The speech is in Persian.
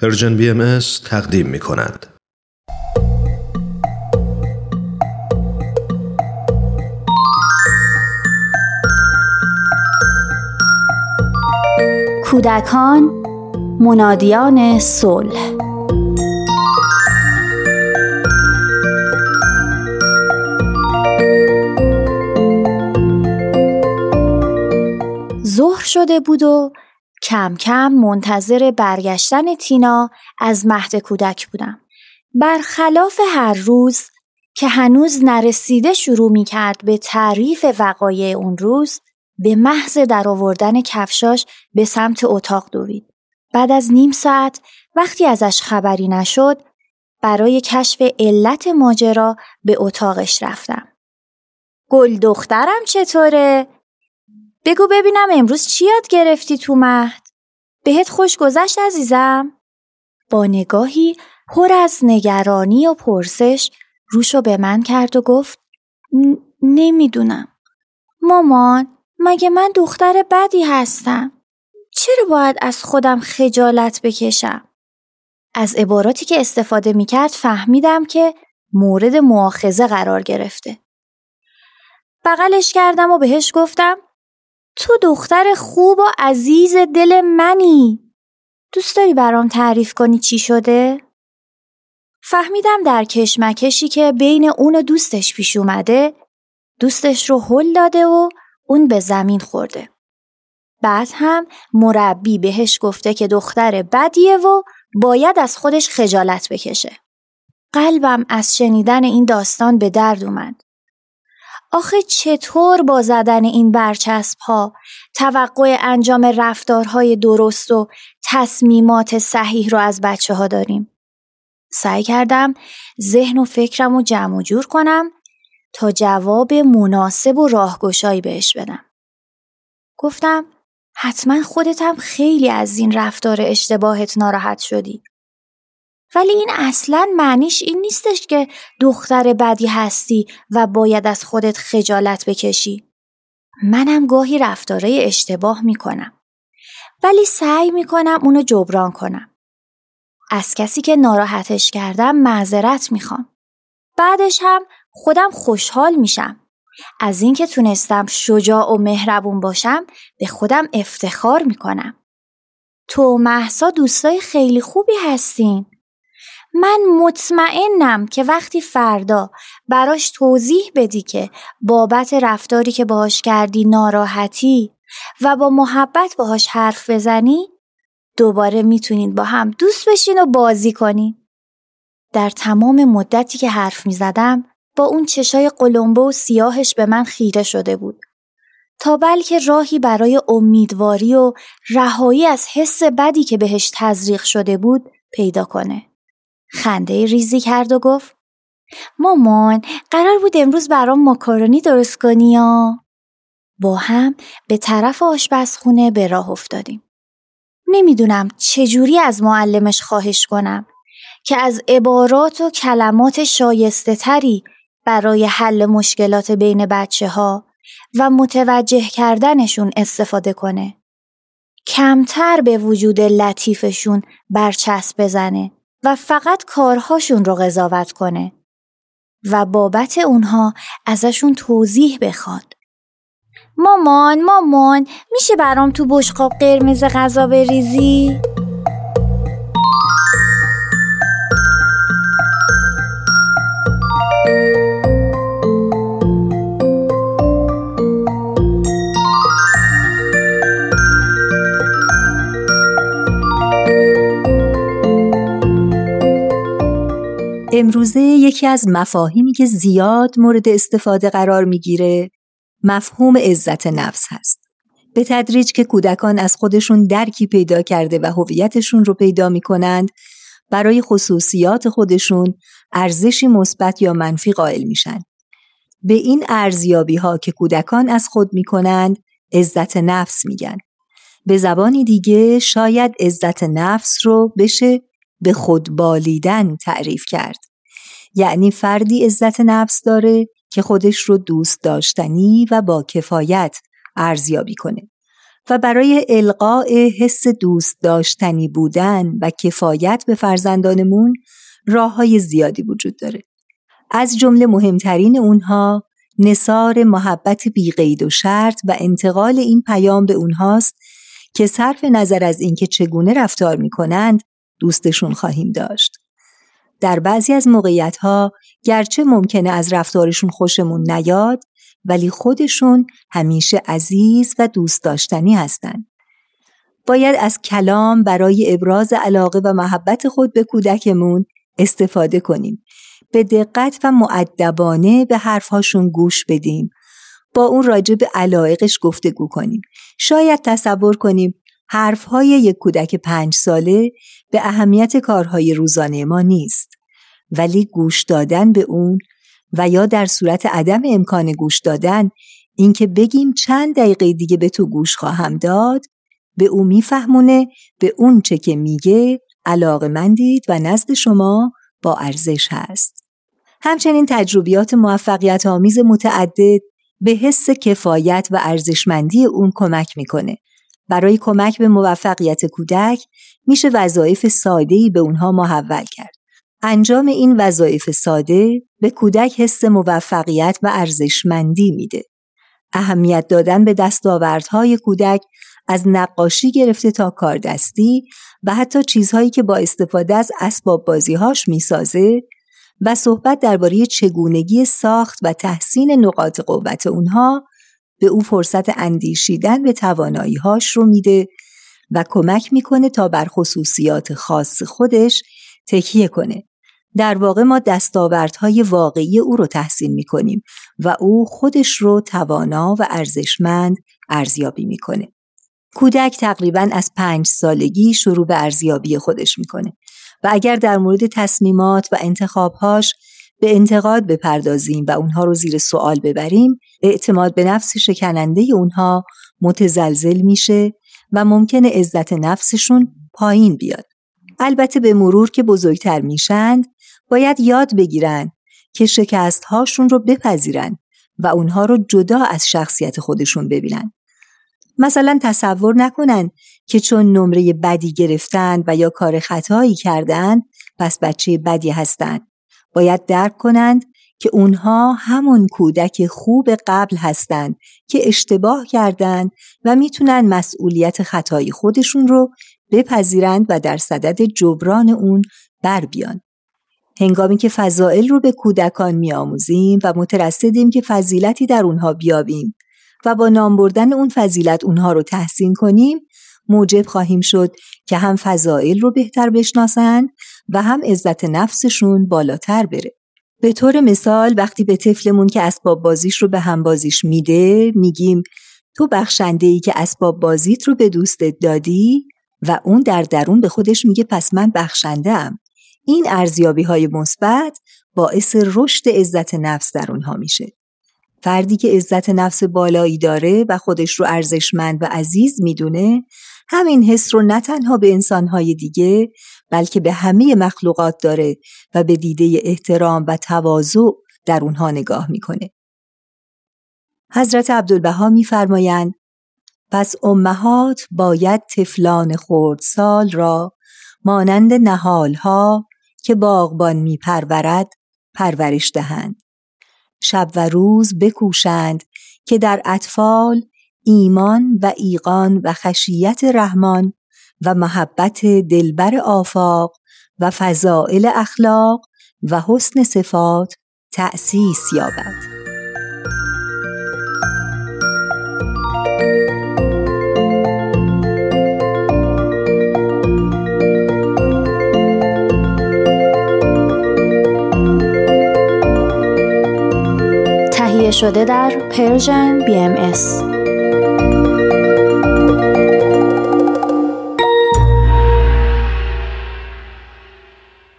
پرژن بی تقدیم می کند. کودکان منادیان صلح ظهر شده بود و کم کم منتظر برگشتن تینا از مهد کودک بودم. برخلاف هر روز که هنوز نرسیده شروع می کرد به تعریف وقایع اون روز به محض درآوردن کفشاش به سمت اتاق دوید. بعد از نیم ساعت وقتی ازش خبری نشد برای کشف علت ماجرا به اتاقش رفتم. گل دخترم چطوره؟ بگو ببینم امروز چی یاد گرفتی تو مهد؟ بهت خوش گذشت عزیزم؟ با نگاهی پر از نگرانی و پرسش روشو به من کرد و گفت نمی‌دونم. مامان مگه من دختر بدی هستم؟ چرا باید از خودم خجالت بکشم؟ از عباراتی که استفاده می‌کرد فهمیدم که مورد معاخزه قرار گرفته. بغلش کردم و بهش گفتم تو دختر خوب و عزیز دل منی. دوست داری برام تعریف کنی چی شده؟ فهمیدم در کشمکشی که بین اون و دوستش پیش اومده دوستش رو هل داده و اون به زمین خورده. بعد هم مربی بهش گفته که دختر بدیه و باید از خودش خجالت بکشه. قلبم از شنیدن این داستان به درد اومد. آخه چطور با زدن این برچسب ها توقع انجام رفتارهای درست و تصمیمات صحیح رو از بچه ها داریم؟ سعی کردم ذهن و فکرم رو جمع و جور کنم تا جواب مناسب و راهگشایی بهش بدم. گفتم حتما خودت هم خیلی از این رفتار اشتباهت ناراحت شدی. ولی این اصلا معنیش این نیستش که دختر بدی هستی و باید از خودت خجالت بکشی. منم گاهی رفتارای اشتباه می‌کنم. ولی سعی می‌کنم اونو جبران کنم. از کسی که ناراحتش کردم معذرت می‌خوام. بعدش هم خودم خوشحال میشم. از اینکه تونستم شجاع و مهربون باشم به خودم افتخار می‌کنم. تو محسا دوستای خیلی خوبی هستین. من مطمئنم که وقتی فردا براش توضیح بدی که بابت رفتاری که باهاش کردی ناراحتی و با محبت باهاش حرف بزنی دوباره می‌تونید با هم دوست بشین و بازی کنین. در تمام مدتی که حرف می‌زدم با اون چشای قلمبه و سیاهش به من خیره شده بود. تا بلکه راهی برای امیدواری و رهایی از حس بدی که بهش تزریق شده بود پیدا کنه. خنده ریزی کرد و گفت مامان قرار بود امروز برام ماکارونی درست کنی یا؟ با هم به طرف آشپزخونه به راه افتادیم. نمی‌دونم چجوری از معلمش خواهش کنم که از عبارات و کلمات شایسته تری برای حل مشکلات بین بچه ها و متوجه کردنشون استفاده کنه. کمتر به وجود لطیفشون برچسب بزنه و فقط کارهاشون رو قضاوت کنه و بابت اونها ازشون توضیح بخواد. مامان مامان میشه برام تو بشقاب قرمز غذا بریزی؟ امروزه یکی از مفاهیمی که زیاد مورد استفاده قرار می‌گیره مفهوم عزت نفس هست. به تدریج که کودکان از خودشون درکی پیدا کرده و هویتشون رو پیدا می‌کنند برای خصوصیات خودشون ارزشی مثبت یا منفی قائل میشن. به این ارزیابی ها که کودکان از خود می‌کنند عزت نفس میگن. به زبانی دیگه شاید عزت نفس رو بشه به خود بالیدن تعریف کرد. یعنی فردی عزت نفس داره که خودش رو دوست داشتنی و با کفایت ارزیابی کنه و برای القاء حس دوست داشتنی بودن و کفایت به فرزندانمون راه های زیادی وجود داره. از جمله مهمترین اونها نصار محبت بیقید و شرط و انتقال این پیام به اونهاست که صرف نظر از اینکه چگونه رفتار می‌کنند دوستشون خواهیم داشت. در بعضی از موقعیت ها گرچه ممکنه از رفتارشون خوشمون نیاد ولی خودشون همیشه عزیز و دوست داشتنی هستند. باید از کلام برای ابراز علاقه و محبت خود به کودکمون استفاده کنیم. به دقت و معدبانه به حرفهاشون گوش بدیم. با اون راجع به علایقش گفتگو کنیم. شاید تصور کنیم حرفهای یک کودک پنج ساله به اهمیت کارهای روزانه ما نیست. ولی گوش دادن به اون و یا در صورت عدم امکان گوش دادن اینکه بگیم چند دقیقه دیگه به تو گوش خواهم داد به او میفهمونه به اون چه که میگه علاقه مندید و نزد شما با ارزش هست. همچنین تجربیات موفقیت آمیز متعدد به حس کفایت و ارزشمندی اون کمک می‌کنه. برای کمک به موفقیت کودک میشه وظایف ساده‌ای به اونها محول کرد. انجام این وظایف ساده به کودک حس موفقیت و ارزشمندی میده. اهمیت دادن به دستاوردهای کودک از نقاشی گرفته تا کاردستی و حتی چیزهایی که با استفاده از اسباب بازیهاش می‌سازه و صحبت درباره چگونگی ساخت و تحسین نقاط قوت اونها به او فرصت اندیشیدن به تواناییهاش رو میده و کمک می‌کنه تا بر خصوصیات خاص خودش تکیه کنه در واقع ما دستاوردهای واقعی او رو تحسین می کنیم و او خودش رو توانا و ارزشمند ارزیابی می‌کنه. کودک تقریبا از پنج سالگی شروع به ارزیابی خودش می‌کنه و اگر در مورد تصمیمات و انتخابهاش به انتقاد بپردازیم و اونها رو زیر سوال ببریم اعتماد به نفس شکننده اونها متزلزل میشه و ممکنه عزت نفسشون پایین بیاد. البته به مرور که بزرگتر میشند باید یاد بگیرن که شکست هاشون رو بپذیرن و اونها رو جدا از شخصیت خودشون ببینن. مثلا تصور نکنن که چون نمره بدی گرفتن و یا کار خطایی کردن پس بچه بدی هستند. باید درک کنند که اونها همون کودک خوب قبل هستند که اشتباه کردند و می‌تونن مسئولیت خطای خودشون رو بپذیرند و در صدد جبران اون بر بیان. هنگامی که فضائل رو به کودکان میآموزیم و مترصدیم که فضیلتی در اونها بیابیم و با نام بردن اون فضیلت اونها رو تحسین کنیم موجب خواهیم شد که هم فضائل رو بهتر بشناسند و هم عزت نفسشون بالاتر بره. به طور مثال وقتی به طفلمون که اسباب بازیش رو به هم بازیش میده میگیم تو بخشنده ای که اسباب بازیت رو به دوستت دادی و اون در درون به خودش میگه پس من بخشنده ام. این ارزیابی های مثبت باعث رشد عزت نفس در اونها میشه. فردی که عزت نفس بالایی داره و خودش رو ارزشمند و عزیز می‌دونه همین حس رو نه تنها به انسانهای دیگه بلکه به همه مخلوقات داره و به دیده احترام و تواضع در اونها نگاه می‌کنه. حضرت عبدالبها میفرمایند پس امهات باید طفلان خردسال را مانند نهالها که باغبان می پرورد پرورش دهند. شب و روز بکوشند که در اطفال ایمان و ایقان و خشیت رحمان و محبت دلبر آفاق و فضائل اخلاق و حسن صفات تأسیس یابد. شده در پرژن BMS